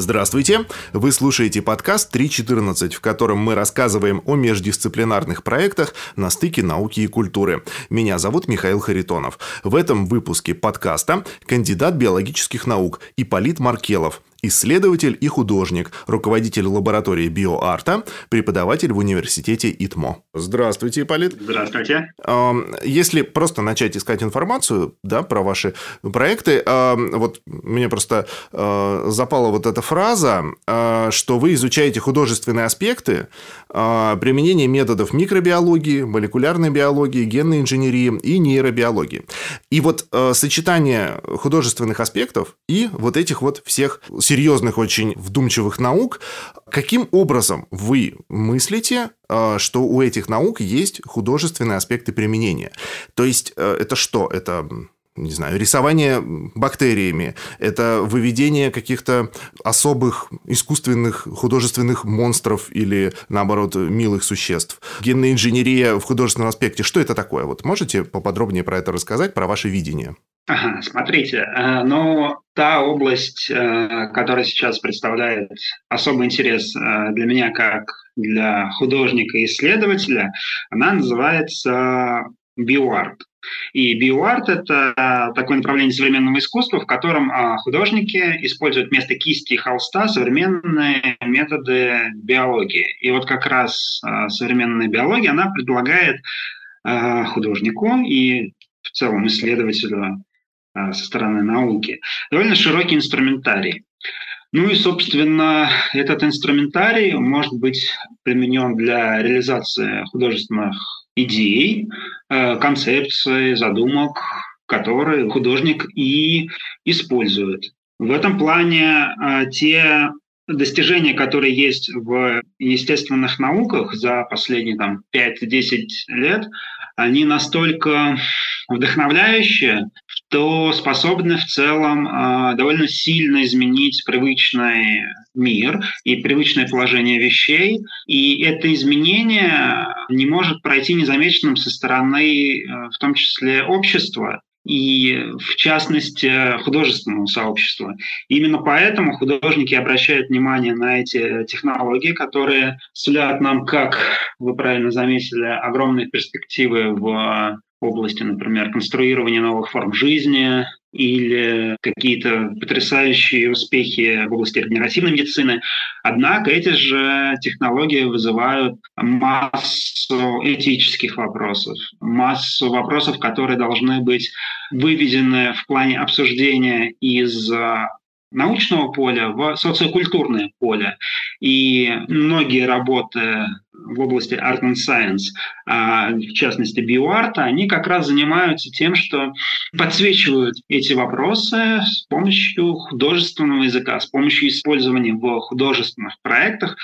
Здравствуйте! Вы слушаете подкаст 3.14, в котором мы рассказываем о междисциплинарных проектах на стыке науки и культуры. Меня зовут Михаил Харитонов. В этом выпуске подкаста кандидат биологических наук Иполит Маркелов, исследователь и художник, руководитель лаборатории биоарта, преподаватель в университете ИТМО. Здравствуйте, Ипполит. Здравствуйте. Если просто начать искать информацию да, про ваши проекты, вот мне просто а, запала вот эта фраза, а, что вы изучаете художественные аспекты а, применения методов микробиологии, молекулярной биологии, генной инженерии и нейробиологии. И вот сочетание художественных аспектов и вот этих вот всех серьезных, очень вдумчивых наук. Каким образом вы мыслите, э, что у этих наук есть художественные аспекты применения? То есть э, это что? Это не знаю, рисование бактериями, это выведение каких-то особых искусственных художественных монстров или, наоборот, милых существ. Генная инженерия в художественном аспекте, что это такое? Вот можете поподробнее про это рассказать, про ваше видение? Смотрите, э, но та область, э, которая сейчас представляет особый интерес э, для меня как для художника и исследователя, она называется биоарт. И биоарт – это такое направление современного искусства, в котором художники используют вместо кисти и холста современные методы биологии. И вот как раз современная биология, она предлагает художнику и в целом исследователю со стороны науки, довольно широкий инструментарий. Ну и, собственно, этот инструментарий может быть применен для реализации художественных идей, э, концепций, задумок, которые художник и использует. В этом плане э, те достижения, которые есть в естественных науках за последние там, 5-10 лет, они настолько вдохновляющие, что способны в целом э, довольно сильно изменить привычный мир и привычное положение вещей. И это изменение не может пройти незамеченным со стороны, э, в том числе, общества и, в частности, художественного сообщества. Именно поэтому художники обращают внимание на эти технологии, которые сулят нам, как вы правильно заметили, огромные перспективы в области, например, конструирования новых форм жизни или какие-то потрясающие успехи в области регенеративной медицины. Однако эти же технологии вызывают массу этических вопросов, массу вопросов, которые должны быть выведены в плане обсуждения из научного поля в социокультурное поле. И многие работы в области Art and Science, а в частности биоарта, они как раз занимаются тем, что подсвечивают эти вопросы с помощью художественного языка, с помощью использования в художественных проектах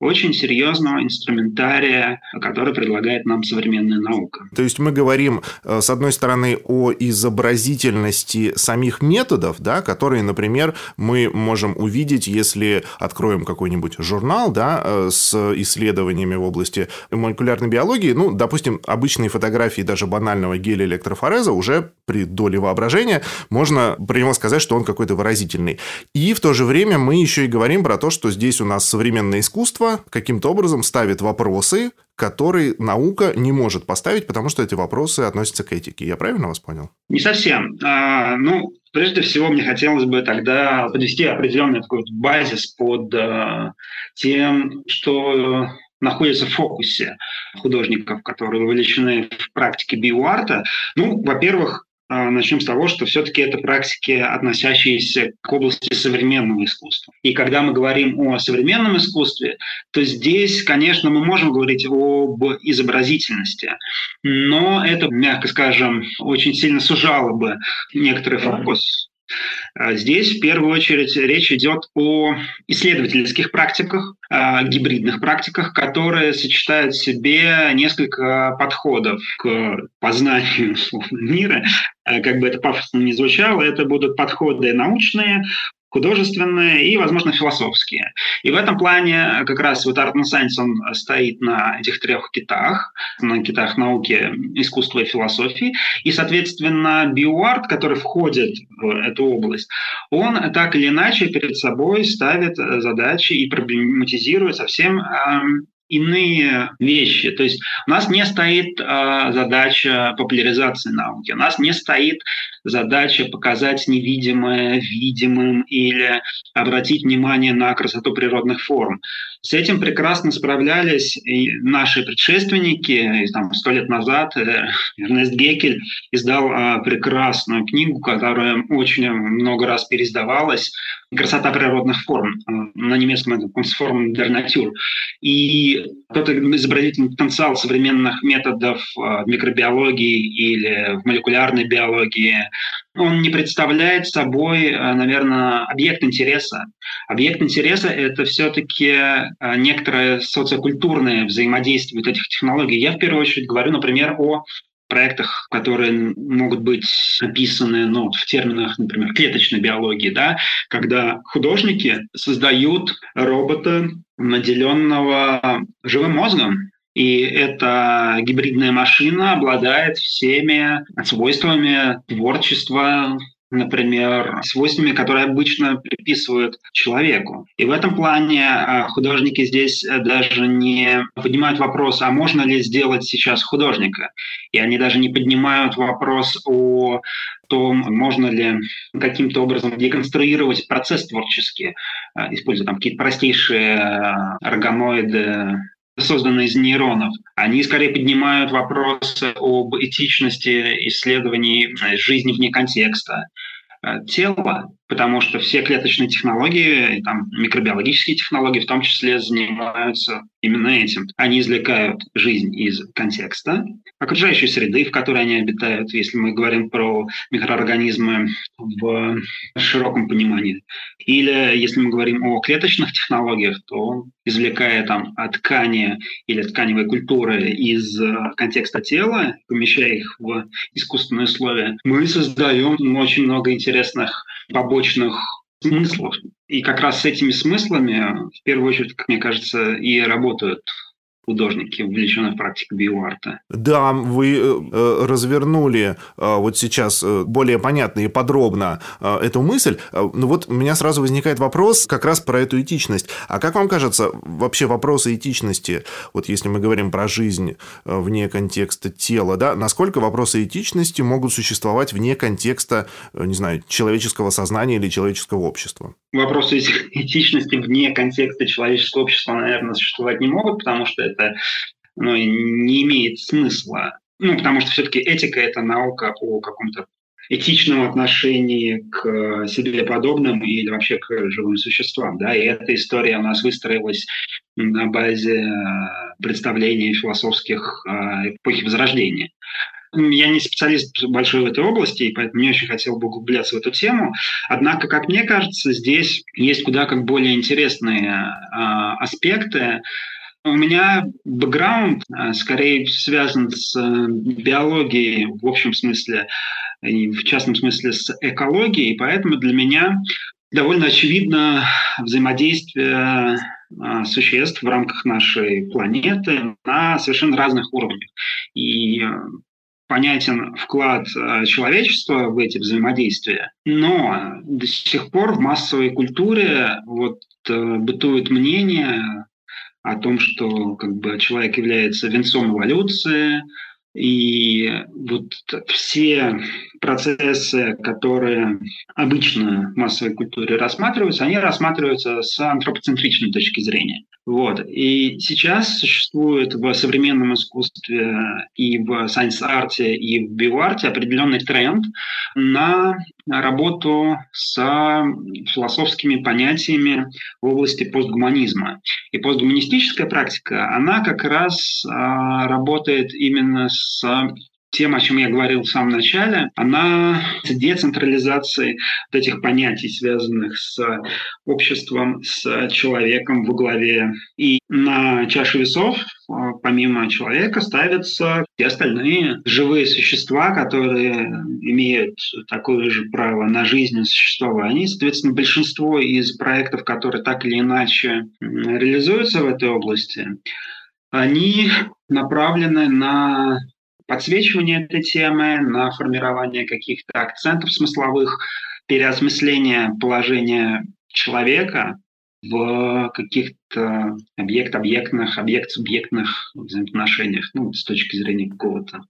очень серьезного инструментария, который предлагает нам современная наука. То есть мы говорим, э, с одной стороны, о изобразительности самих методов, да, которые, например, мы можем увидеть, если откроем какой-нибудь журнал да, э, с исследованиями области молекулярной биологии, ну, допустим, обычные фотографии даже банального геля электрофореза уже при доле воображения можно про него сказать, что он какой-то выразительный. И в то же время мы еще и говорим про то, что здесь у нас современное искусство, каким-то образом ставит вопросы, которые наука не может поставить, потому что эти вопросы относятся к этике. Я правильно вас понял? Не совсем. А, ну, прежде всего, мне хотелось бы тогда подвести определенный такой базис под а, тем, что находится в фокусе художников, которые вовлечены в практике биоарта. Ну, во-первых, а, начнем с того, что все-таки это практики, относящиеся к области современного искусства. И когда мы говорим о современном искусстве, то здесь, конечно, мы можем говорить об изобразительности, но это, мягко скажем, очень сильно сужало бы некоторый фокус здесь в первую очередь речь идет о исследовательских практиках, гибридных практиках, которые сочетают в себе несколько подходов к познанию мира. Как бы это пафосно не звучало, это будут подходы научные, художественные и, возможно, философские. И в этом плане как раз вот Art and Science, он стоит на этих трех китах, на китах науки, искусства и философии. И, соответственно, биоарт, который входит в эту область, он так или иначе перед собой ставит задачи и проблематизирует совсем иные вещи. То есть у нас не стоит э, задача популяризации науки, у нас не стоит задача показать невидимое видимым или обратить внимание на красоту природных форм. С этим прекрасно справлялись и наши предшественники. Там, сто лет назад э, Эрнест Гекель издал э, прекрасную книгу, которая очень много раз переиздавалась «Красота природных форм». Э, на немецком это «Kunstform der Natur». И тот изобразительный потенциал современных методов микробиологии или в молекулярной биологии, он не представляет собой, наверное, объект интереса. Объект интереса – это все-таки некоторое социокультурное взаимодействие этих технологий. Я в первую очередь говорю, например, о проектах, которые могут быть описаны ну, в терминах, например, клеточной биологии, да, когда художники создают робота, наделенного живым мозгом, и эта гибридная машина обладает всеми свойствами творчества, например, свойствами, которые обычно приписывают человеку. И в этом плане а, художники здесь э, даже не поднимают вопрос, а можно ли сделать сейчас художника. И они даже не поднимают вопрос о том, можно ли каким-то образом деконструировать процесс творческий, а, используя там какие-то простейшие а, органоиды созданы из нейронов, они скорее поднимают вопросы об этичности исследований жизни вне контекста, Э, тела, потому что все клеточные технологии, там, микробиологические технологии в том числе занимаются именно этим. Они извлекают жизнь из контекста, окружающей среды, в которой они обитают, если мы говорим про микроорганизмы в широком понимании. Или если мы говорим о клеточных технологиях, то извлекая там ткани или тканевой культуры из контекста тела, помещая их в искусственные условия, мы создаем очень много интересных побочных смыслов. И как раз с этими смыслами, в первую очередь, как мне кажется, и работают художники, увлеченные в практике биоарта. Да, вы э, э, развернули э, вот сейчас более понятно и подробно эту мысль. Ну вот у меня сразу возникает вопрос как раз про эту этичность. А как вам кажется, вообще вопросы этичности, вот если мы говорим про жизнь вне контекста тела, да, насколько вопросы этичности могут существовать вне контекста, не знаю, человеческого сознания или человеческого общества? Вопросы этичности вне контекста человеческого общества, наверное, существовать не могут, потому что это ну, не имеет смысла. Ну, потому что все-таки этика – это наука о каком-то этичном отношении к себе подобным или вообще к живым существам. Да? И эта история у нас выстроилась на базе э, представлений философских э, эпохи Возрождения. Я не специалист большой в этой области, и поэтому не очень хотел бы углубляться в эту тему. Однако, как мне кажется, здесь есть куда как более интересные э, аспекты, у меня бэкграунд а, скорее связан с э, биологией в общем смысле, и в частном смысле с экологией, поэтому для меня довольно очевидно взаимодействие а, существ в рамках нашей планеты на совершенно разных уровнях. И э, понятен вклад э, человечества в эти взаимодействия, но до сих пор в массовой культуре вот бытует мнение, о том, что как бы, человек является венцом эволюции, и вот все процессы, которые обычно в массовой культуре рассматриваются, они рассматриваются с антропоцентричной точки зрения. Вот. И сейчас существует в современном искусстве и в science art е, и в биоарте определенный тренд на работу с философскими понятиями в области постгуманизма. И постгуманистическая практика, она как раз а, работает именно с тема, о чем я говорил в самом начале, она децентрализации вот этих понятий, связанных с обществом, с человеком во главе. И на чаше весов а, помимо человека ставятся все остальные живые существа, которые имеют такое же право на жизнь и существование. Соответственно, большинство из проектов, которые так или иначе реализуются в этой области, они направлены на подсвечивание этой темы, на формирование каких-то акцентов смысловых, переосмысление положения человека в каких-то объект-объектных, объект-субъектных взаимоотношениях, ну, с точки зрения какого-то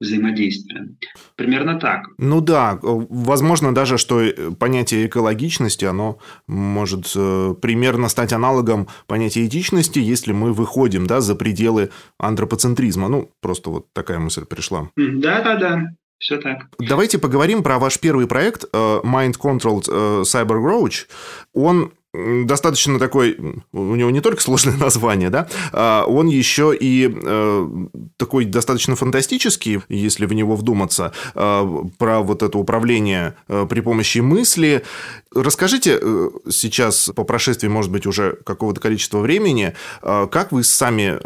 взаимодействия. Примерно так. Ну да, возможно даже, что понятие экологичности, оно может э, примерно стать аналогом понятия этичности, если мы выходим да, за пределы антропоцентризма. Ну, просто вот такая мысль пришла. Да-да-да. Все так. Давайте поговорим про ваш первый проект э, Mind Controlled э, Cyber Grouch. Он достаточно такой, у него не только сложное название, да, а он еще и э, такой достаточно фантастический, если в него вдуматься, э, про вот это управление э, при помощи мысли. Расскажите сейчас, по прошествии, может быть, уже какого-то количества времени, как вы сами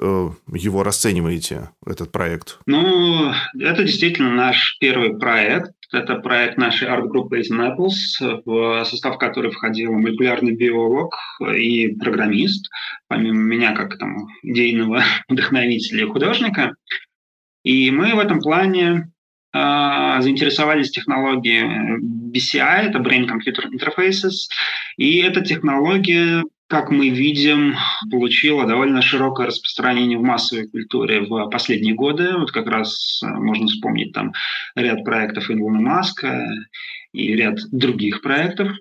его расцениваете, этот проект? Ну, это действительно наш первый проект. Это проект нашей арт-группы из Naples, в состав которой входил молекулярный биолог и программист, помимо меня как там идейного вдохновителя и художника. И мы в этом плане э, заинтересовались технологией BCI, это Brain Computer Interfaces, и эта технология как мы видим, получила довольно широкое распространение в массовой культуре в последние годы. Вот как раз э, можно вспомнить там ряд проектов Илона Маска и ряд других проектов,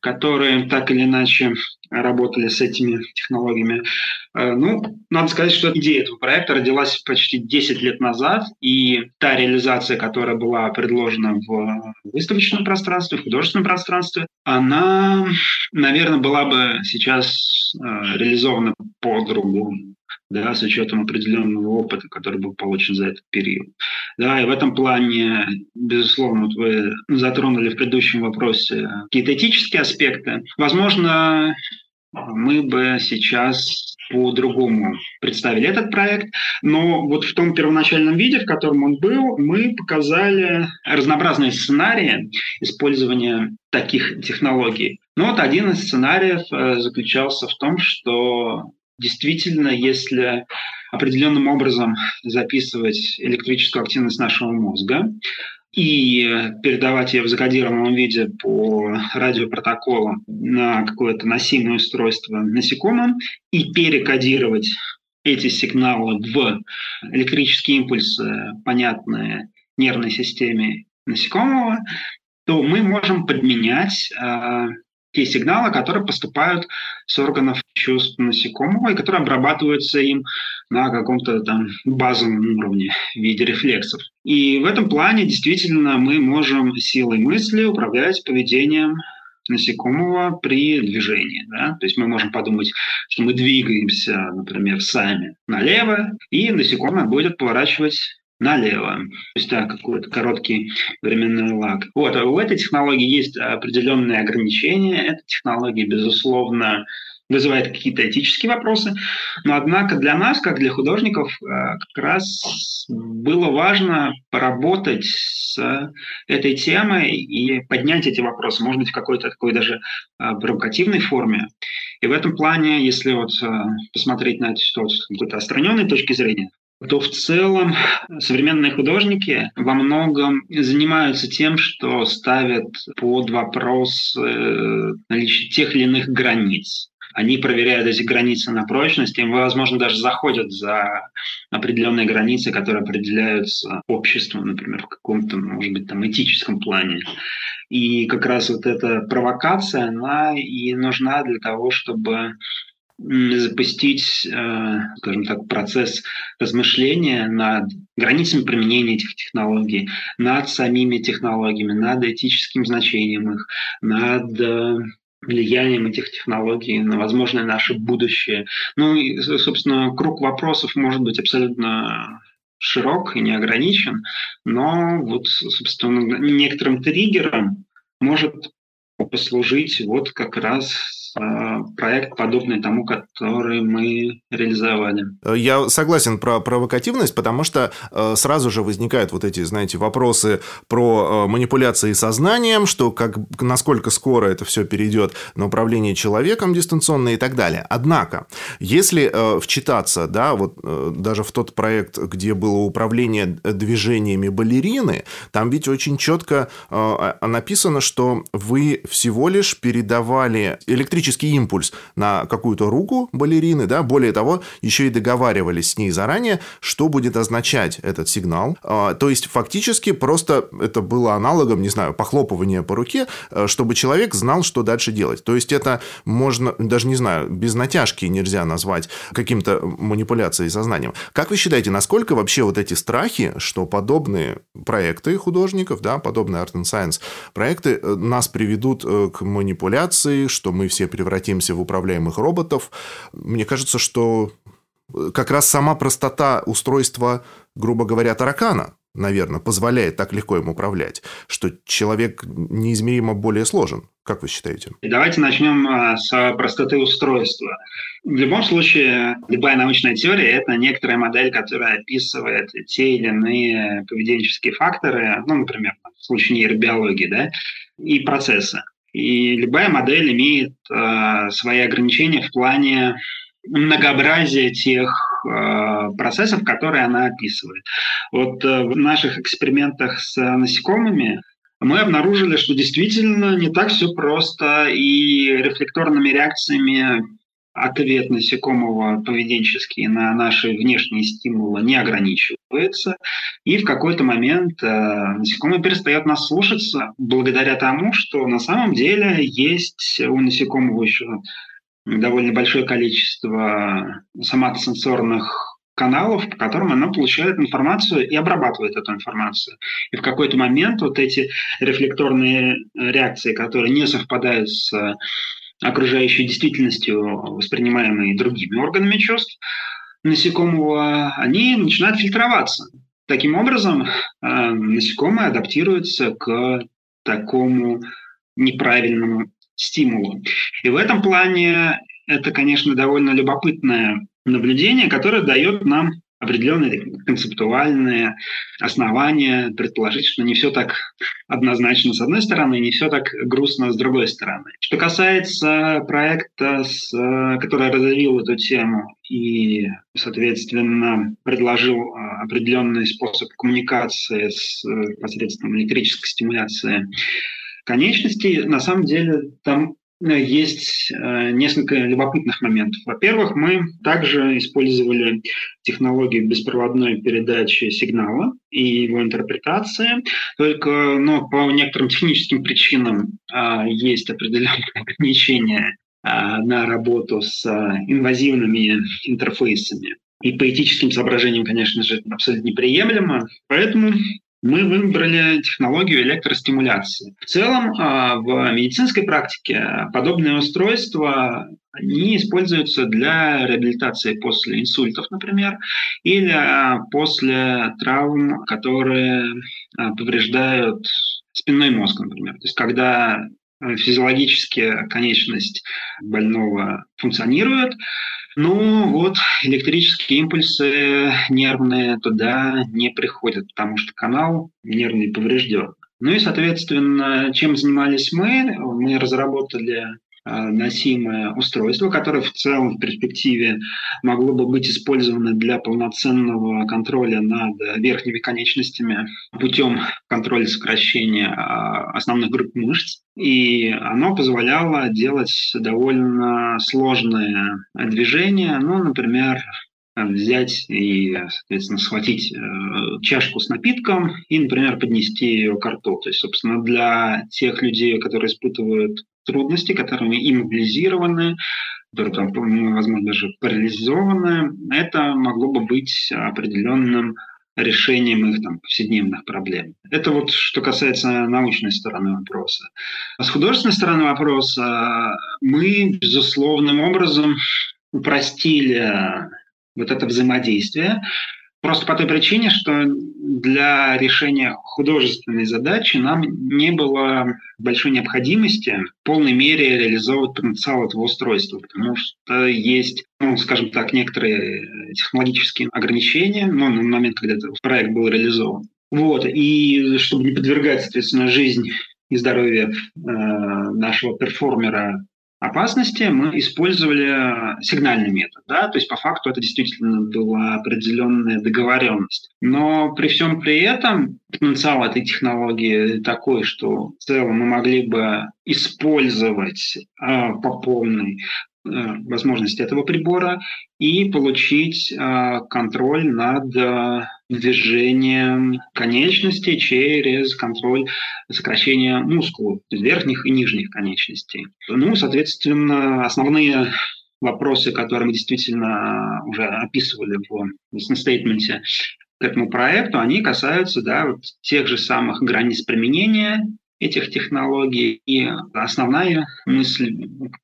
которые так или иначе работали с этими технологиями. Э, ну, надо сказать, что идея этого проекта родилась почти 10 лет назад, и та реализация, которая была предложена в выставочном пространстве, в художественном пространстве, она, наверное, была бы сейчас э, реализована по-другому да, с учетом определенного опыта, который был получен за этот период. Да, и в этом плане, безусловно, вот вы затронули в предыдущем вопросе какие-то этические аспекты. Возможно, мы бы сейчас по-другому представили этот проект, но вот в том первоначальном виде, в котором он был, мы показали разнообразные сценарии использования таких технологий. Но вот один из сценариев э, заключался в том, что Действительно, если определенным образом записывать электрическую активность нашего мозга и передавать ее в закодированном виде по радиопротоколам на какое-то носимое устройство насекомым и перекодировать эти сигналы в электрические импульсы, понятные нервной системе насекомого, то мы можем подменять э, те сигналы, которые поступают с органов чувств насекомого и которые обрабатываются им на каком-то там базовом уровне в виде рефлексов. И в этом плане действительно мы можем силой мысли управлять поведением насекомого при движении. Да? То есть мы можем подумать, что мы двигаемся, например, сами налево, и насекомое будет поворачивать налево. Да, какой-то короткий временной лаг. Вот, а у этой технологии есть определенные ограничения. Эта технология, безусловно, вызывает какие-то этические вопросы. Но однако для нас, как для художников, э, как раз было важно поработать с этой темой и поднять эти вопросы, может быть, в какой-то такой даже э, провокативной форме. И в этом плане, если вот э, посмотреть на эту ситуацию с какой-то отстраненной точки зрения, то в целом современные художники во многом занимаются тем, что ставят под вопрос э, наличие тех или иных границ. Они проверяют эти границы на прочность, и, возможно, даже заходят за определенные границы, которые определяются обществом, например, в каком-то, может быть, там этическом плане. И как раз вот эта провокация, она и нужна для того, чтобы запустить, э, скажем так, процесс размышления над границами применения этих технологий, над самими технологиями, над этическим значением их, над э, влиянием этих технологий на возможное наше будущее. Ну и, собственно, круг вопросов может быть абсолютно широк и не ограничен, но вот, собственно, некоторым триггером может послужить вот как раз проект, подобный тому, который мы реализовали. Я согласен про провокативность, потому что э, сразу же возникают вот эти, знаете, вопросы про э, манипуляции сознанием, что как, насколько скоро это все перейдет на управление человеком дистанционно и так далее. Однако, если э, вчитаться, да, вот даже в тот проект, где было управление движениями балерины, там ведь очень четко написано, что вы всего лишь передавали электрические электрический импульс на какую-то руку балерины, да, более того, еще и договаривались с ней заранее, что будет означать этот сигнал. А, то есть, фактически, просто это было аналогом, не знаю, похлопывания по руке, э, чтобы человек знал, что дальше делать. То есть, это можно, даже не знаю, без натяжки нельзя назвать каким-то манипуляцией сознанием. Как вы считаете, насколько вообще вот эти страхи, что подобные проекты художников, да, подобные Art and Science проекты э, нас приведут э, к манипуляции, что мы все превратимся в управляемых роботов. Мне кажется, что как раз сама простота устройства, грубо говоря, таракана, наверное, позволяет так легко им управлять, что человек неизмеримо более сложен. Как вы считаете? Давайте начнем а, с простоты устройства. В любом случае, любая научная теория – это некоторая модель, которая описывает те или иные поведенческие факторы, ну, например, в случае нейробиологии, да, и процессы. И любая модель имеет э, свои ограничения в плане многообразия тех э, процессов, которые она описывает. Вот э, в наших экспериментах с насекомыми мы обнаружили, что действительно не так все просто, и рефлекторными реакциями ответ насекомого поведенческий на наши внешние стимулы не ограничивается, и в какой-то момент э, насекомое перестает нас слушаться благодаря тому, что на самом деле есть у насекомого еще довольно большое количество соматосенсорных каналов, по которым оно получает информацию и обрабатывает эту информацию. И в какой-то момент вот эти рефлекторные реакции, которые не совпадают с окружающей действительностью, воспринимаемой другими органами чувств насекомого, они начинают фильтроваться. Таким образом, э, насекомое адаптируется к такому неправильному стимулу. И в этом плане это, конечно, довольно любопытное наблюдение, которое дает нам определенные концептуальные основания предположить, что не все так однозначно с одной стороны, не все так грустно с другой стороны. Что касается проекта, с, который разовил эту тему и, соответственно, предложил а, определенный способ коммуникации с посредством электрической стимуляции конечностей, на самом деле там Э, есть э, несколько любопытных моментов. Во-первых, мы также использовали технологию беспроводной передачи сигнала и его интерпретации, только но по некоторым техническим причинам а, есть определенные ограничения а, на работу с инвазивными интерфейсами. И по этическим соображениям, конечно же, это абсолютно неприемлемо. Поэтому мы выбрали технологию электростимуляции. В целом, а, в медицинской практике подобные устройства они используются для реабилитации после инсультов, например, или а, после травм, которые а, повреждают спинной мозг, например. То есть когда физиологически конечность больного функционирует, ну вот, электрические импульсы нервные туда не приходят, потому что канал нервный поврежден. Ну и, соответственно, чем занимались мы? Мы разработали носимое устройство, которое в целом в перспективе могло бы быть использовано для полноценного контроля над верхними конечностями путем контроля сокращения а, основных групп мышц. И оно позволяло делать довольно сложные движения, ну, например, взять и, соответственно, схватить э, чашку с напитком и, например, поднести ее к рту. То есть, собственно, для тех людей, которые испытывают трудности, которые иммобилизированы, которые, там, возможно, даже парализованы, это могло бы быть определенным решением их там, повседневных проблем. Это вот что касается научной стороны вопроса. А с художественной стороны вопроса мы, безусловным образом, упростили вот это взаимодействие, Просто по той причине, что для решения художественной задачи нам не было большой необходимости в полной мере реализовывать потенциал этого устройства, потому что есть, ну, скажем так, некоторые технологические ограничения ну, на момент, когда этот проект был реализован. Вот, и чтобы не подвергать, соответственно, жизнь и здоровье э, нашего перформера опасности, мы использовали сигнальный метод. Да? То есть по факту это действительно была определенная договоренность. Но при всем при этом потенциал этой технологии такой, что в целом мы могли бы использовать э, по полной возможности этого прибора и получить э, контроль над э, движением конечностей через контроль сокращения мускулов, верхних и нижних конечностей. Ну, соответственно, основные вопросы, которые мы действительно уже описывали в стейтменте к этому проекту, они касаются да, вот тех же самых границ применения этих технологий. И основная мысль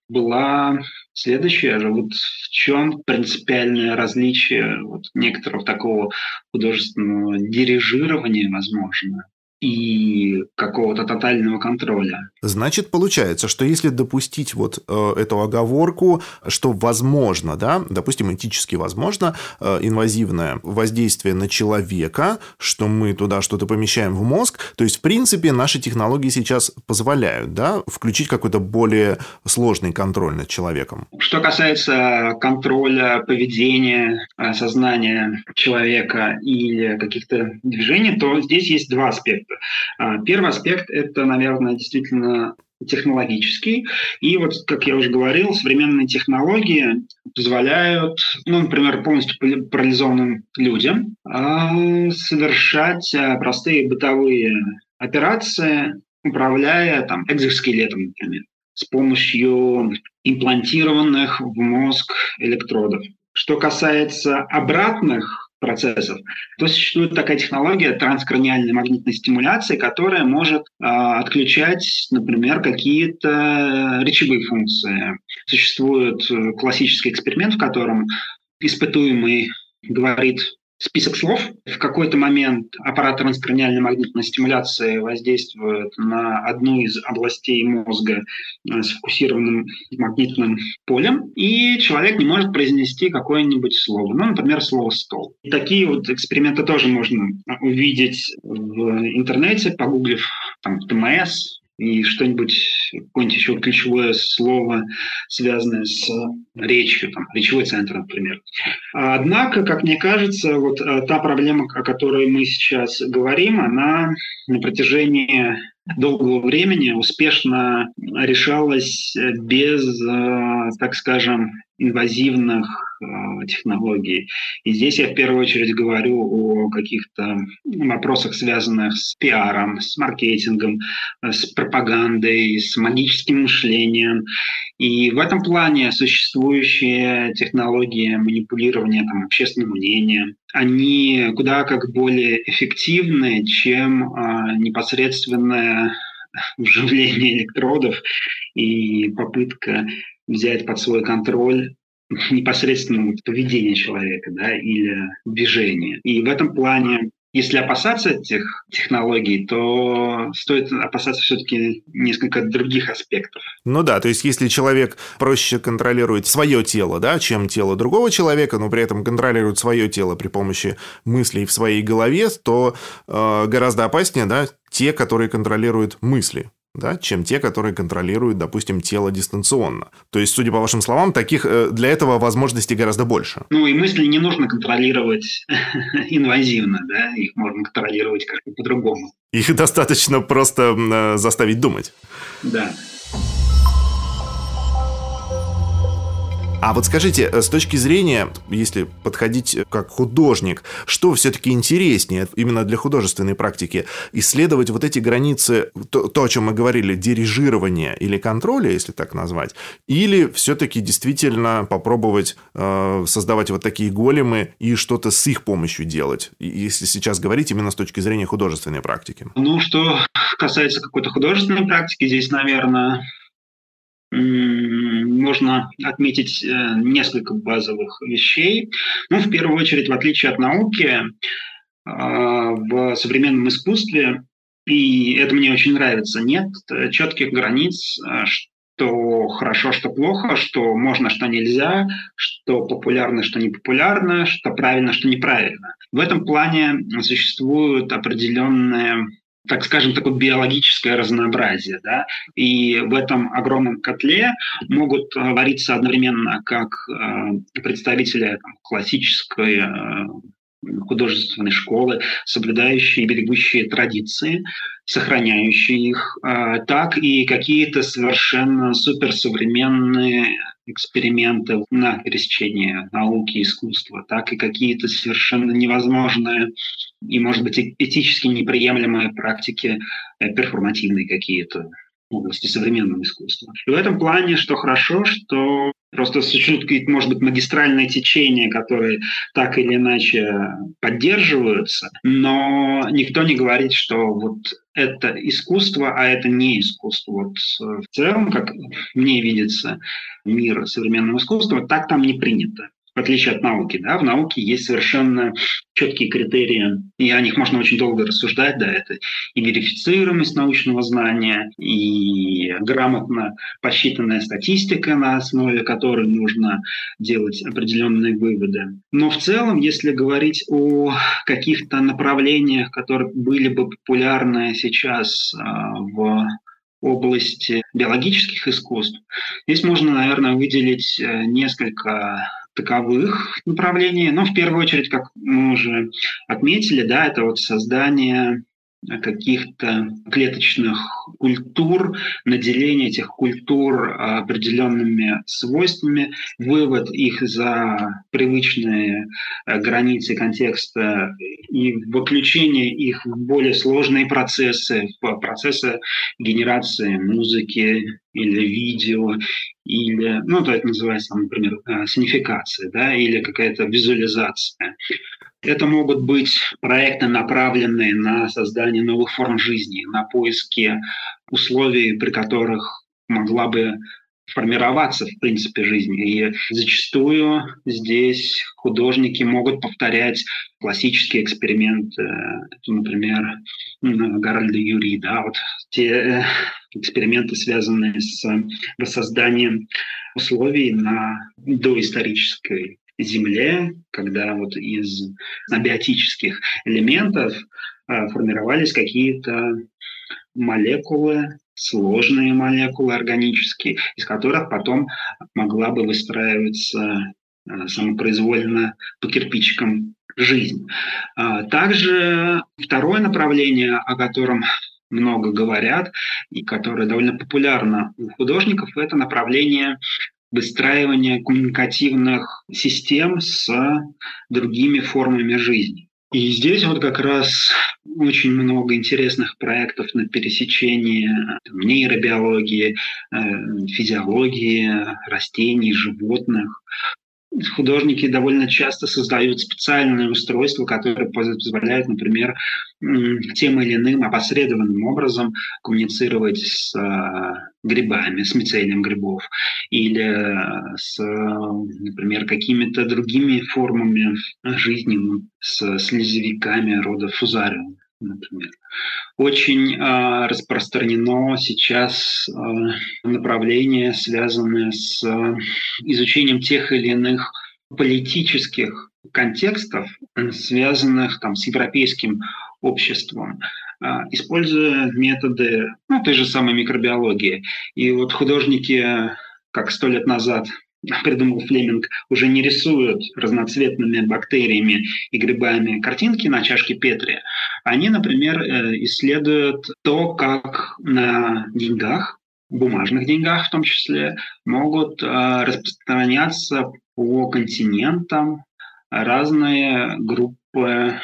была следующая же. Вот в чем принципиальное различие вот некоторого такого художественного дирижирования, возможно, и какого-то тотального контроля. Значит, получается, что если допустить вот э, эту оговорку, что возможно, да, допустим, этически возможно, э, инвазивное воздействие на человека, что мы туда что-то помещаем в мозг, то есть, в принципе, наши технологии сейчас позволяют, да, включить какой-то более сложный контроль над человеком. Что касается контроля поведения, э, сознания человека или каких-то движений, то здесь есть два аспекта. А, первый аспект – это, наверное, действительно технологический. И вот, как я уже говорил, современные технологии позволяют, ну, например, полностью парализованным людям а, совершать а, простые бытовые операции, управляя там, экзоскелетом, например, с помощью имплантированных в мозг электродов. Что касается обратных процессов, то существует такая технология транскраниальной магнитной стимуляции, которая может э, отключать, например, какие-то речевые функции. Существует э, классический эксперимент, в котором испытуемый говорит список слов. В какой-то момент аппарат транскраниальной магнитной стимуляции воздействует на одну из областей мозга э, с фокусированным магнитным полем, и человек не может произнести какое-нибудь слово, ну, например, слово «стол». И такие вот эксперименты тоже можно увидеть в интернете, погуглив там, ТМС, и что-нибудь, какое-нибудь еще ключевое слово, связанное с речью, там, речевой центр, например. Однако, как мне кажется, вот э, та проблема, о которой мы сейчас говорим, она на протяжении долгого времени успешно решалась без, э, так скажем, инвазивных э, технологий. И здесь я в первую очередь говорю о каких-то вопросах, связанных с пиаром, с маркетингом, э, с пропагандой, с магическим мышлением. И в этом плане существующие технологии манипулирования там, общественным мнением, они куда как более эффективны, чем э, непосредственное вживление электродов и попытка взять под свой контроль непосредственно поведение человека да, или движение. И в этом плане если опасаться этих технологий, то стоит опасаться все-таки несколько других аспектов. Ну да, то есть если человек проще контролирует свое тело, да, чем тело другого человека, но при этом контролирует свое тело при помощи мыслей в своей голове, то э, гораздо опаснее, да, те, которые контролируют мысли да, чем те, которые контролируют, допустим, тело дистанционно. То есть, судя по вашим словам, таких э, для этого возможностей гораздо больше. Ну и мысли не нужно контролировать инвазивно, да, их можно контролировать как-то по-другому. Их достаточно просто э, заставить думать. Да. А вот скажите, э, с точки зрения, если подходить как художник, что все-таки интереснее именно для художественной практики? Исследовать вот эти границы, то, то о чем мы говорили, дирижирования или контроля, если так назвать, или все-таки действительно попробовать э, создавать вот такие големы и что-то с их помощью делать, если сейчас говорить именно с точки зрения художественной практики? Ну, что касается какой-то художественной практики, здесь, наверное, можно отметить несколько базовых вещей. Ну, в первую очередь, в отличие от науки, в современном искусстве и это мне очень нравится. Нет четких границ, что хорошо, что плохо, что можно, что нельзя, что популярно, что не популярно, что правильно, что неправильно. В этом плане существуют определенные так скажем, такое биологическое разнообразие. Да? И в этом огромном котле могут вариться одновременно как э, представители там, классической э, художественной школы, соблюдающие и берегущие традиции, сохраняющие их, так и какие-то совершенно суперсовременные эксперименты на пересечении науки и искусства, так и какие-то совершенно невозможные и, может быть, этически неприемлемые практики э, перформативные какие-то области современного искусства. И в этом плане, что хорошо, что просто существуют какие-то, может быть, магистральные течения, которые так или иначе поддерживаются, но никто не говорит, что вот это искусство, а это не искусство. Вот в целом, как мне видится мир современного искусства, так там не принято в отличие от науки. Да? В науке есть совершенно четкие критерии, и о них можно очень долго рассуждать. Да, это и верифицируемость научного знания, и грамотно посчитанная статистика, на основе которой нужно делать определенные выводы. Но в целом, если говорить о каких-то направлениях, которые были бы популярны сейчас а, в области биологических искусств, здесь можно, наверное, выделить э, несколько таковых направлений. Но в первую очередь, как мы уже отметили, да, это вот создание каких-то клеточных культур, наделение этих культур определенными свойствами, вывод их за привычные э, границы контекста и выключение их в более сложные процессы, в процессы генерации музыки или видео, или, ну, то это называется, например, э, синификация, да, или какая-то визуализация. Это могут быть проекты, направленные на создание новых форм жизни, на поиски условий, при которых могла бы формироваться, в принципе, жизнь. И зачастую здесь художники могут повторять классические эксперименты, например, Гарольда Юри, да, вот те э, эксперименты, связанные с воссозданием условий на доисторической Земле, когда вот из абиотических элементов э, формировались какие-то молекулы, сложные молекулы органические, из которых потом могла бы выстраиваться э, самопроизвольно по кирпичикам жизнь. А также второе направление, о котором много говорят и которое довольно популярно у художников, это направление выстраивания коммуникативных систем с другими формами жизни. И здесь вот как раз очень много интересных проектов на пересечении нейробиологии, э, физиологии растений, животных художники довольно часто создают специальные устройства, которые позволяют, например, тем или иным опосредованным образом коммуницировать с а, грибами, с мицелием грибов, или с, например, какими-то другими формами жизни, с слезевиками рода фузариум например. Очень э, распространено сейчас э, направление, связанное с э, изучением тех или иных политических контекстов, связанных там, с европейским обществом, используя методы ну, той же самой микробиологии. И вот художники, как сто лет назад придумал Флеминг, уже не рисуют разноцветными бактериями и грибами картинки на чашке Петри. Они, например, э, исследуют то, как на деньгах, бумажных деньгах в том числе, могут э, распространяться по континентам разные группы э,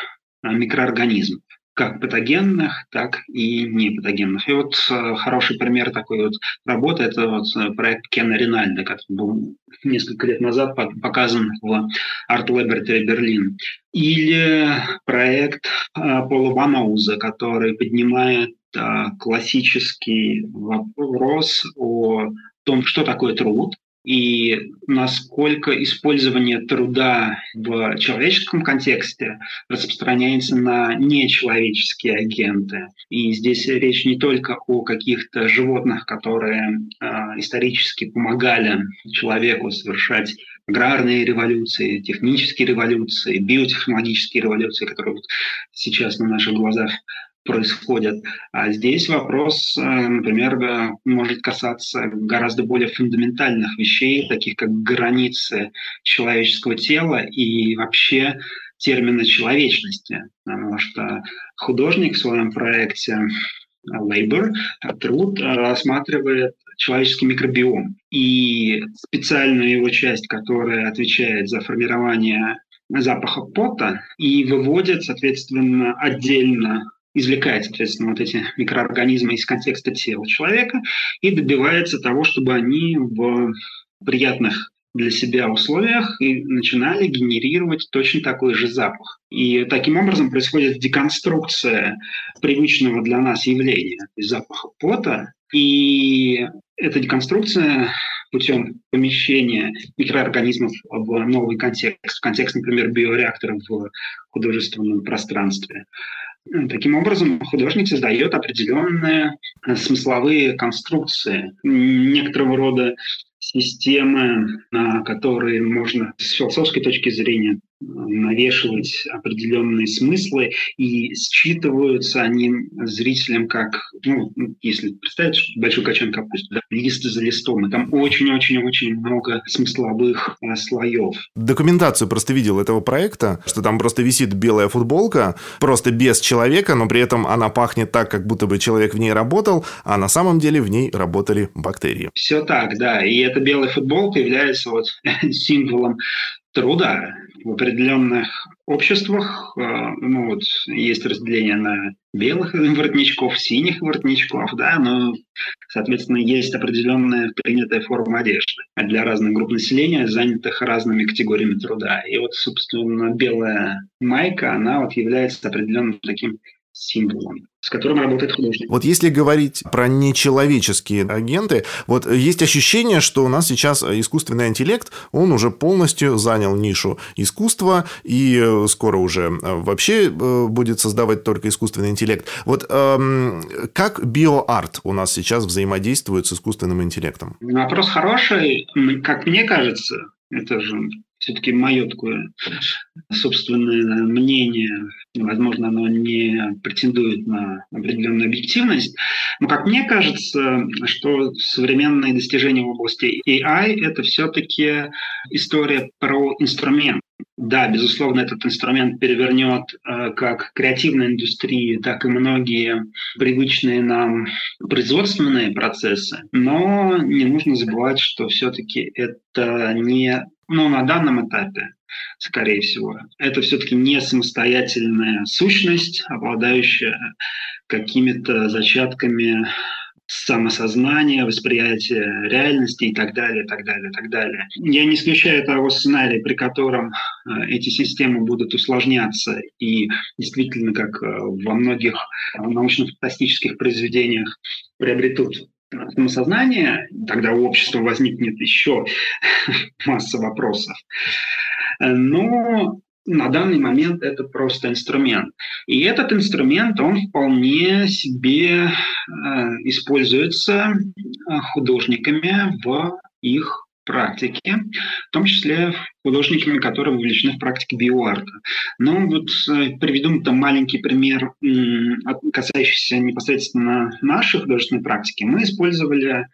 микроорганизмов как патогенных, так и непатогенных. И вот э, хороший пример такой вот работы – это вот э, проект Кена Ринальда, который был несколько лет назад показан в Laboratory Берлин. Или проект э, Пола Банауза, который поднимает классический вопрос о том, что такое труд, и насколько использование труда в человеческом контексте распространяется на нечеловеческие агенты. И здесь речь не только о каких-то животных, которые э, исторически помогали человеку совершать аграрные революции, технические революции, биотехнологические революции, которые вот сейчас на наших глазах происходят. А здесь вопрос, э, например, может касаться гораздо более фундаментальных вещей, таких как границы человеческого тела и вообще термина человечности. Потому что художник в своем проекте Labor, труд рассматривает человеческий микробиом. И специальную его часть, которая отвечает за формирование запаха пота и выводит, соответственно, отдельно извлекает, соответственно, вот эти микроорганизмы из контекста тела человека и добивается того, чтобы они в приятных для себя условиях и начинали генерировать точно такой же запах. И таким образом происходит деконструкция привычного для нас явления запаха пота, и эта деконструкция путем помещения микроорганизмов в новый контекст, в контекст, например, биореакторов в художественном пространстве. Таким образом, художник создает определенные смысловые конструкции, некоторого рода системы, на которые можно с философской точки зрения навешивать определенные смыслы, и считываются они зрителям как, ну, если представить большой качан капусты, да, лист за листом, и там очень-очень-очень много смысловых а, слоев. Документацию просто видел этого проекта, что там просто висит белая футболка, просто без человека, но при этом она пахнет так, как будто бы человек в ней работал, а на самом деле в ней работали бактерии. Все так, да, и эта белая футболка является вот символом труда в определенных обществах. Э, ну вот есть разделение на белых воротничков, синих воротничков, да, но, соответственно, есть определенная принятая форма одежды для разных групп населения, занятых разными категориями труда. И вот, собственно, белая майка, она вот является определенным таким символом с которым работает художник. Вот если говорить про нечеловеческие агенты, вот есть ощущение, что у нас сейчас искусственный интеллект, он уже полностью занял нишу искусства, и скоро уже вообще э, будет создавать только искусственный интеллект. Вот эм, как биоарт у нас сейчас взаимодействует с искусственным интеллектом? Вопрос хороший. Как мне кажется, это же все-таки мое такое собственное мнение, возможно, оно не претендует на определенную объективность, но как мне кажется, что современные достижения в области AI – это все-таки история про инструмент. Да, безусловно, этот инструмент перевернет э, как креативная индустрия, так и многие привычные нам производственные процессы, но не нужно забывать, что все-таки это не ну, на данном этапе, скорее всего, это все-таки не самостоятельная сущность, обладающая какими-то зачатками самосознания, восприятия реальности и так далее, и так далее, и так далее. Я не исключаю того сценария, при котором э, эти системы будут усложняться и действительно, как э, во многих научно-фантастических произведениях, приобретут самосознание, тогда у общества возникнет еще масса вопросов. Но на данный момент это просто инструмент. И этот инструмент, он вполне себе э, используется э, художниками в их практики, в том числе художниками, которые вовлечены в практике биоарта. Ну вот э, приведу там маленький пример, касающийся непосредственно нашей художественной практики. Мы использовали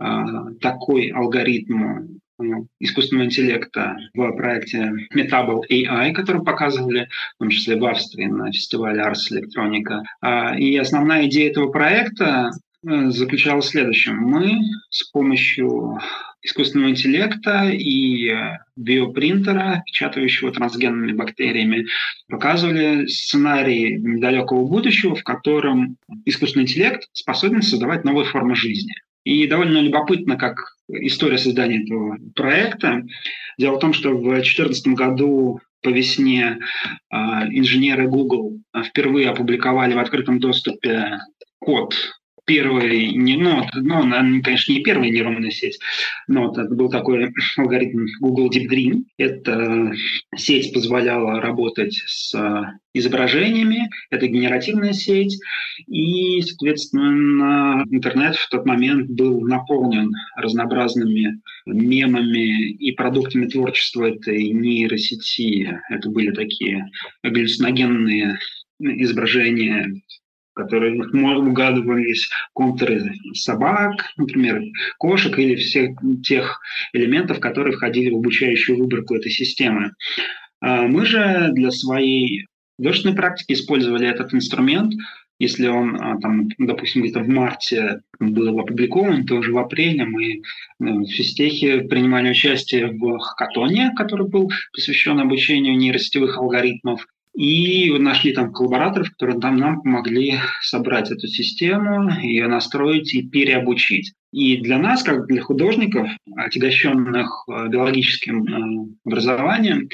э, такой алгоритм э, искусственного интеллекта в проекте Metable AI, который показывали, в том числе в Австрии на фестивале Ars Electronica. А, и основная идея этого проекта заключалась в следующем. Мы с помощью искусственного интеллекта и э, биопринтера, печатающего трансгенными бактериями, показывали сценарии недалекого будущего, в котором искусственный интеллект способен создавать новые формы жизни. И довольно любопытно, как история создания этого проекта. Дело в том, что в 2014 году по весне э, инженеры Google впервые опубликовали в открытом доступе код первой, не, ну, ну, конечно, не первая нейронная сеть, но это был такой алгоритм Google Deep Green. Эта сеть позволяла работать с изображениями, это генеративная сеть, и, соответственно, интернет в тот момент был наполнен разнообразными мемами и продуктами творчества этой нейросети. Это были такие галлюциногенные изображения которые угадывались контуры собак, например, кошек или всех тех элементов, которые входили в обучающую выборку этой системы. А мы же для своей художественной практики использовали этот инструмент. Если он, а, там, допустим, где-то в марте был опубликован, то уже в апреле мы ну, в физтехе принимали участие в хакатоне, который был посвящен обучению нейросетевых алгоритмов. И нашли там коллабораторов, которые там нам помогли собрать эту систему, ее настроить и переобучить. И для нас, как для художников, отягощенных э, биологическим э, образованием,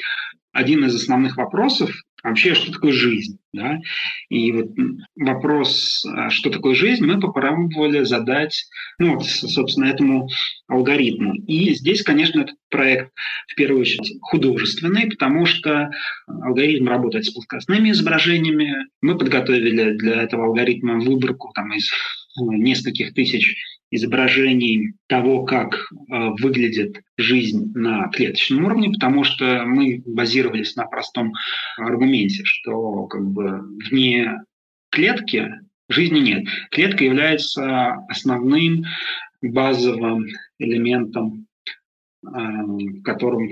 один из основных вопросов вообще, что такое жизнь. Да? И вот вопрос, а что такое жизнь, мы попробовали задать, ну, вот, собственно, этому алгоритму. И здесь, конечно, этот проект в первую очередь художественный, потому что алгоритм работает с плоскостными изображениями. Мы подготовили для этого алгоритма выборку там, из ну, нескольких тысяч изображений того, как э, выглядит жизнь на клеточном уровне, потому что мы базировались на простом аргументе, что как бы вне клетки жизни нет. Клетка является основным базовым элементом, э, которым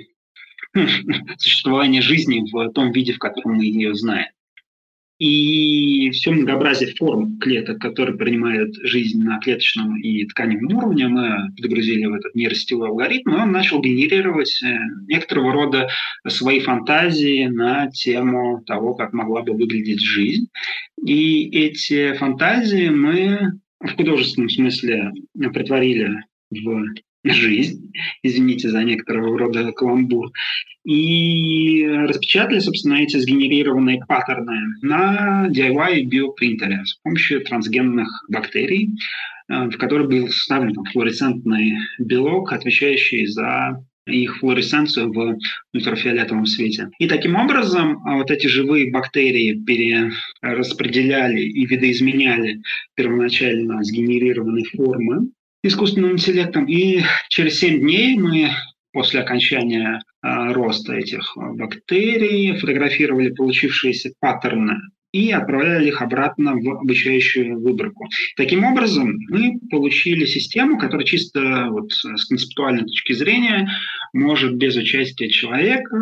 существование жизни в том виде, в котором мы ее знаем. И все многообразие форм клеток, которые принимают жизнь на клеточном и тканевом уровне, мы подгрузили в этот нейросетевой алгоритм, и он начал генерировать э, некоторого рода свои фантазии на тему того, как могла бы выглядеть жизнь. И эти фантазии мы в художественном смысле притворили в жизнь, извините за некоторого рода каламбур, и распечатали, собственно, эти сгенерированные паттерны на DIY биопринтере с помощью трансгенных бактерий, э, в который был вставлен флуоресцентный белок, отвечающий за их флуоресценцию в ультрафиолетовом свете. И таким образом а, вот эти живые бактерии перераспределяли и видоизменяли первоначально сгенерированные формы искусственным интеллектом. И через 7 дней мы после окончания э, роста этих бактерий фотографировали получившиеся паттерны и отправляли их обратно в обучающую выборку. Таким образом, мы получили систему, которая чисто вот с концептуальной точки зрения может без участия человека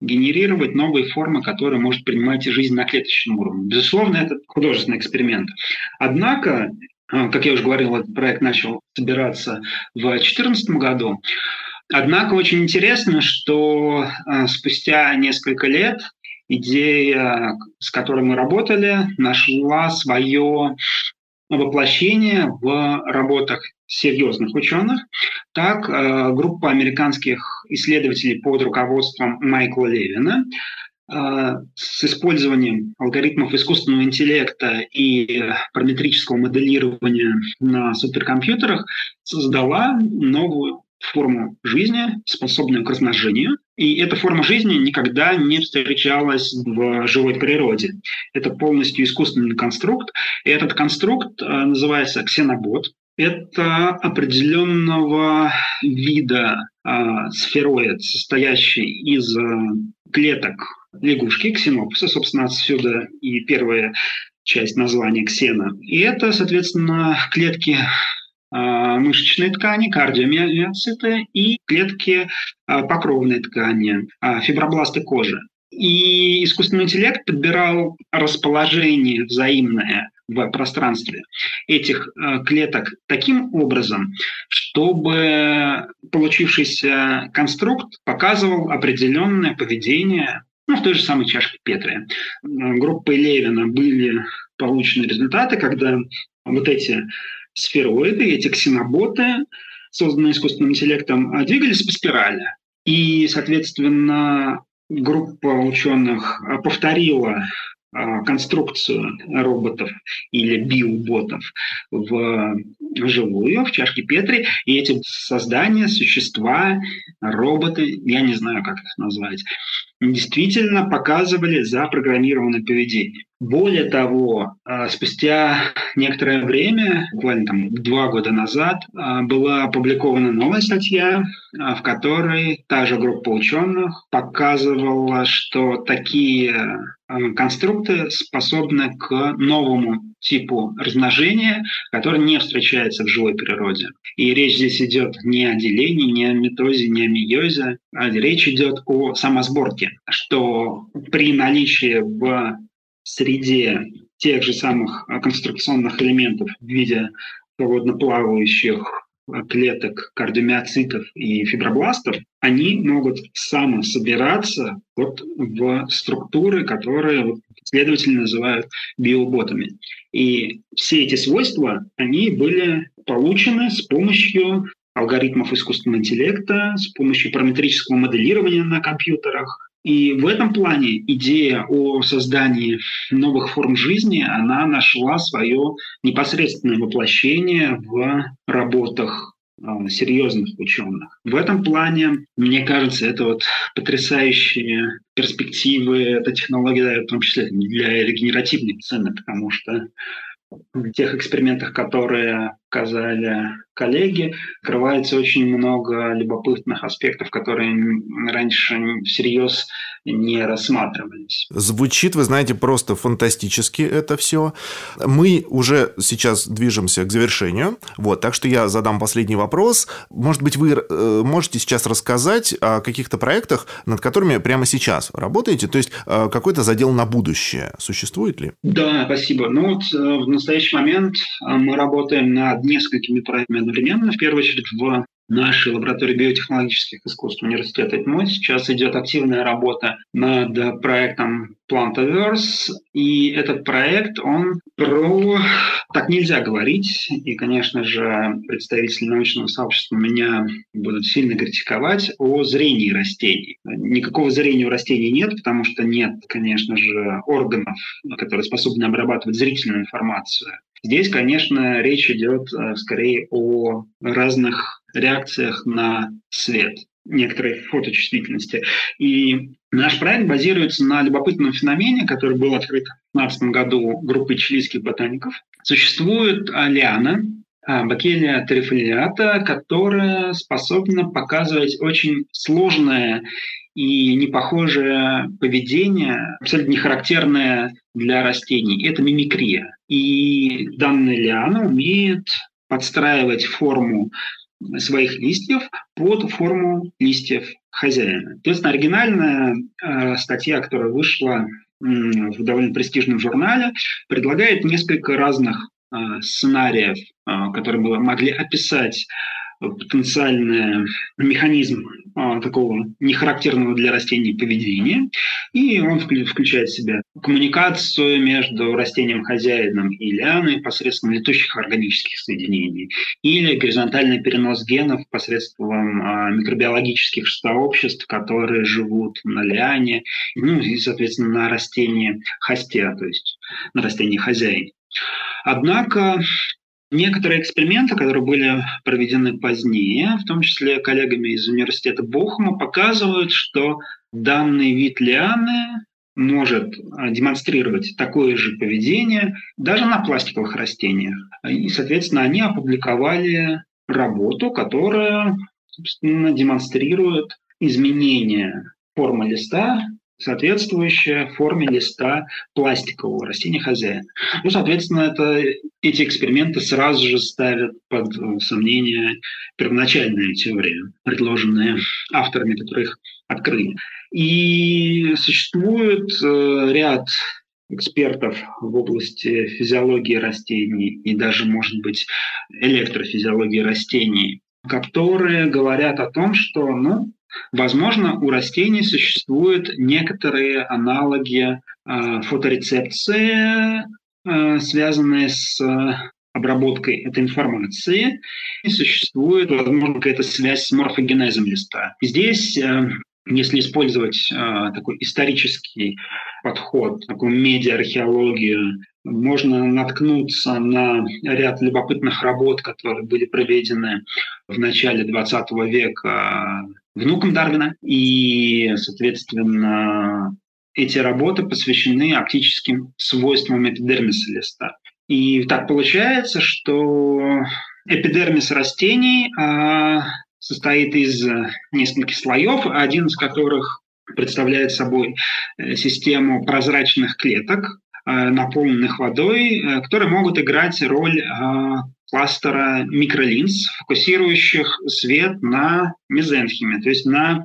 генерировать новые формы, которые может принимать жизнь на клеточном уровне. Безусловно, это художественный эксперимент. Однако а, как я уже говорил, этот проект начал собираться в 2014 году. Однако очень интересно, что а, спустя несколько лет идея, с которой мы работали, нашла свое воплощение в работах серьезных ученых. Так, а, группа американских исследователей под руководством Майкла Левина а, с использованием алгоритмов искусственного интеллекта и параметрического моделирования на суперкомпьютерах создала новую форму жизни, способную к размножению. И эта форма жизни никогда не встречалась в живой природе. Это полностью искусственный конструкт. И этот конструкт а, называется ксенобот. Это определенного вида э, сфероид, состоящий из э, клеток лягушки, ксенопуса, собственно, отсюда и первая часть названия ксена. И это, соответственно, клетки а, мышечной ткани, кардиомиоциты и клетки а, покровной ткани, а, фибробласты кожи. И искусственный интеллект подбирал расположение взаимное в пространстве этих клеток таким образом, чтобы получившийся конструкт показывал определенное поведение ну, в той же самой чашке Петри. Группой Левина были получены результаты, когда вот эти сфероиды, эти ксеноботы, созданные искусственным интеллектом, двигались по спирали. И, соответственно, группа ученых повторила конструкцию роботов или биоботов в живую, в чашке Петри, и эти создания, существа, роботы, я не знаю, как их назвать, действительно показывали запрограммированное поведение. Более того, а, спустя некоторое время, буквально там два года назад, а, была опубликована новая статья, а, в которой та же группа ученых показывала, что такие конструкты способны к новому типу размножения, который не встречается в живой природе. И речь здесь идет не о делении, не о метозе, не о мейозе, а речь идет о самосборке, что при наличии в среде тех же самых конструкционных элементов в виде свободно плавающих клеток кардиомиоцитов и фибробластов, они могут самособираться вот в структуры, которые исследователи называют биоботами. И все эти свойства, они были получены с помощью алгоритмов искусственного интеллекта, с помощью параметрического моделирования на компьютерах, и в этом плане идея о создании новых форм жизни, она нашла свое непосредственное воплощение в работах серьезных ученых. В этом плане, мне кажется, это вот потрясающие перспективы эта технология в том числе для регенеративной цены, потому что в тех экспериментах, которые показали коллеги, открывается очень много любопытных аспектов, которые раньше всерьез не рассматривались. Звучит, вы знаете, просто фантастически это все. Мы уже сейчас движемся к завершению, вот, так что я задам последний вопрос. Может быть, вы э, можете сейчас рассказать о каких-то проектах, над которыми прямо сейчас работаете? То есть э, какой-то задел на будущее существует ли? Да, спасибо. Ну вот э, в настоящий момент мы работаем над несколькими проектами одновременно. В первую очередь в нашей лаборатории биотехнологических искусств университета ТМО сейчас идет активная работа над проектом Plantaverse, и этот проект, он про... Так нельзя говорить, и, конечно же, представители научного сообщества меня будут сильно критиковать о зрении растений. Никакого зрения у растений нет, потому что нет, конечно же, органов, которые способны обрабатывать зрительную информацию. Здесь, конечно, речь идет э, скорее о разных реакциях на свет некоторой фоточувствительности. И наш проект базируется на любопытном феномене, который был открыт в 2015 году группой чилийских ботаников. Существует лиана, а, Бакелия трифолиата, которая способна показывать очень сложное и непохожее поведение, абсолютно не характерное для растений. Это мимикрия. И данная лиана умеет подстраивать форму своих листьев под форму листьев хозяина. Есть оригинальная э, статья, которая вышла э, в довольно престижном журнале, предлагает несколько разных э, сценариев, э, которые бы могли описать потенциальный механизм а, такого нехарактерного для растений поведения, и он включает в себя коммуникацию между растением-хозяином и лианой посредством летущих органических соединений, или горизонтальный перенос генов посредством а, микробиологических сообществ, которые живут на лиане, ну и, соответственно, на растении хосте, то есть на растении хозяин. Однако Некоторые эксперименты, которые были проведены позднее, в том числе коллегами из университета Бохума, показывают, что данный вид лианы может а, демонстрировать такое же поведение даже на пластиковых растениях. И, соответственно, они опубликовали работу, которая собственно, демонстрирует изменение формы листа соответствующая форме листа пластикового растения хозяина. Ну, соответственно, это, эти эксперименты сразу же ставят под э, сомнение первоначальные теории, предложенные авторами, которые их открыли. И существует э, ряд экспертов в области физиологии растений и даже, может быть, электрофизиологии растений, которые говорят о том, что ну, Возможно, у растений существуют некоторые аналоги э, фоторецепции, э, связанные с обработкой этой информации. И существует, возможно, какая-то связь с морфогенезом листа. Здесь э, если использовать э, такой исторический подход, такую медиа-археологию, можно наткнуться на ряд любопытных работ, которые были проведены в начале 20 века внуком Дарвина. И, соответственно, эти работы посвящены оптическим свойствам эпидермиса листа. И так получается, что эпидермис растений а, состоит из нескольких слоев, один из которых представляет собой э, систему прозрачных клеток, э, наполненных водой, э, которые могут играть роль кластера микролинз, фокусирующих свет на мезенхиме, то есть на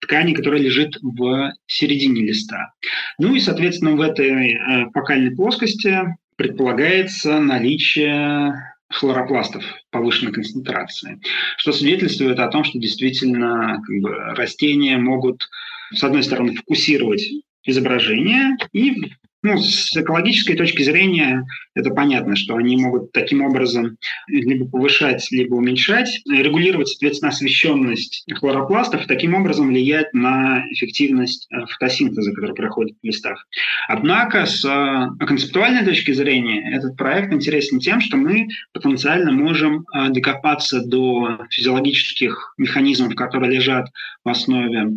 ткани, которая лежит в середине листа. Ну и, соответственно, в этой фокальной плоскости предполагается наличие хлоропластов повышенной концентрации, что свидетельствует о том, что действительно как бы, растения могут, с одной стороны, фокусировать изображение и ну, с экологической точки зрения это понятно, что они могут таким образом либо повышать, либо уменьшать, регулировать, соответственно, освещенность хлоропластов и таким образом влиять на эффективность э, фотосинтеза, который проходит в листах. Однако с э, концептуальной точки зрения этот проект интересен тем, что мы потенциально можем э, докопаться до физиологических механизмов, которые лежат в основе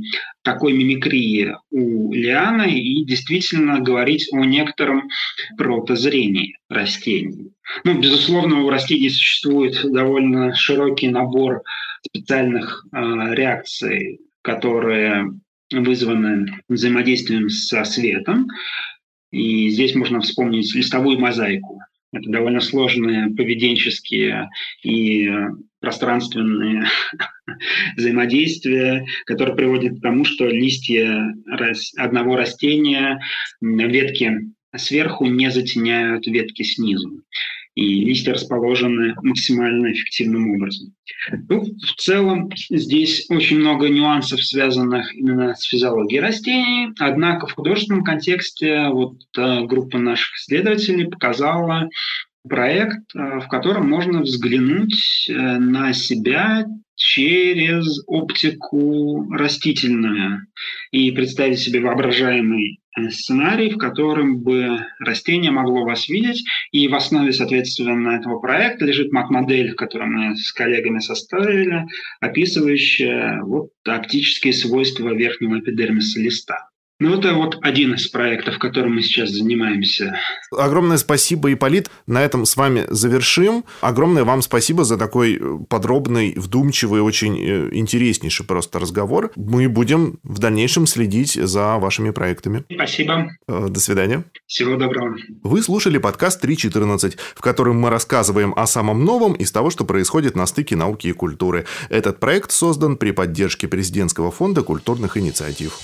такой мимикрии у лианы и действительно говорить о некотором протозрении растений. Ну, безусловно, у растений существует довольно широкий набор специальных э, реакций, которые вызваны взаимодействием со светом. И здесь можно вспомнить листовую мозаику. Это довольно сложные поведенческие и пространственные взаимодействия, которые приводят к тому, что листья одного растения, ветки сверху не затеняют ветки снизу. И листья расположены максимально эффективным образом. Ну, в целом здесь очень много нюансов, связанных именно с физиологией растений. Однако в художественном контексте вот э, группа наших исследователей показала проект, э, в котором можно взглянуть э, на себя через оптику растительную и представить себе воображаемый э, сценарий, в котором бы растение могло вас видеть, и в основе, соответственно, этого проекта лежит мат-модель, которую мы с коллегами составили, описывающая вот оптические свойства верхнего эпидермиса листа. Ну, это вот один из проектов, которым мы сейчас занимаемся. Огромное спасибо, Иполит. На этом с вами завершим. Огромное вам спасибо за такой э, подробный, вдумчивый, очень э, интереснейший просто разговор. Мы будем в дальнейшем следить за вашими проектами. Спасибо. Э, до свидания. Всего доброго. Вы слушали подкаст 3.14, в котором мы рассказываем о самом новом из того, что происходит на стыке науки и культуры. Этот проект создан при поддержке Президентского фонда культурных инициатив.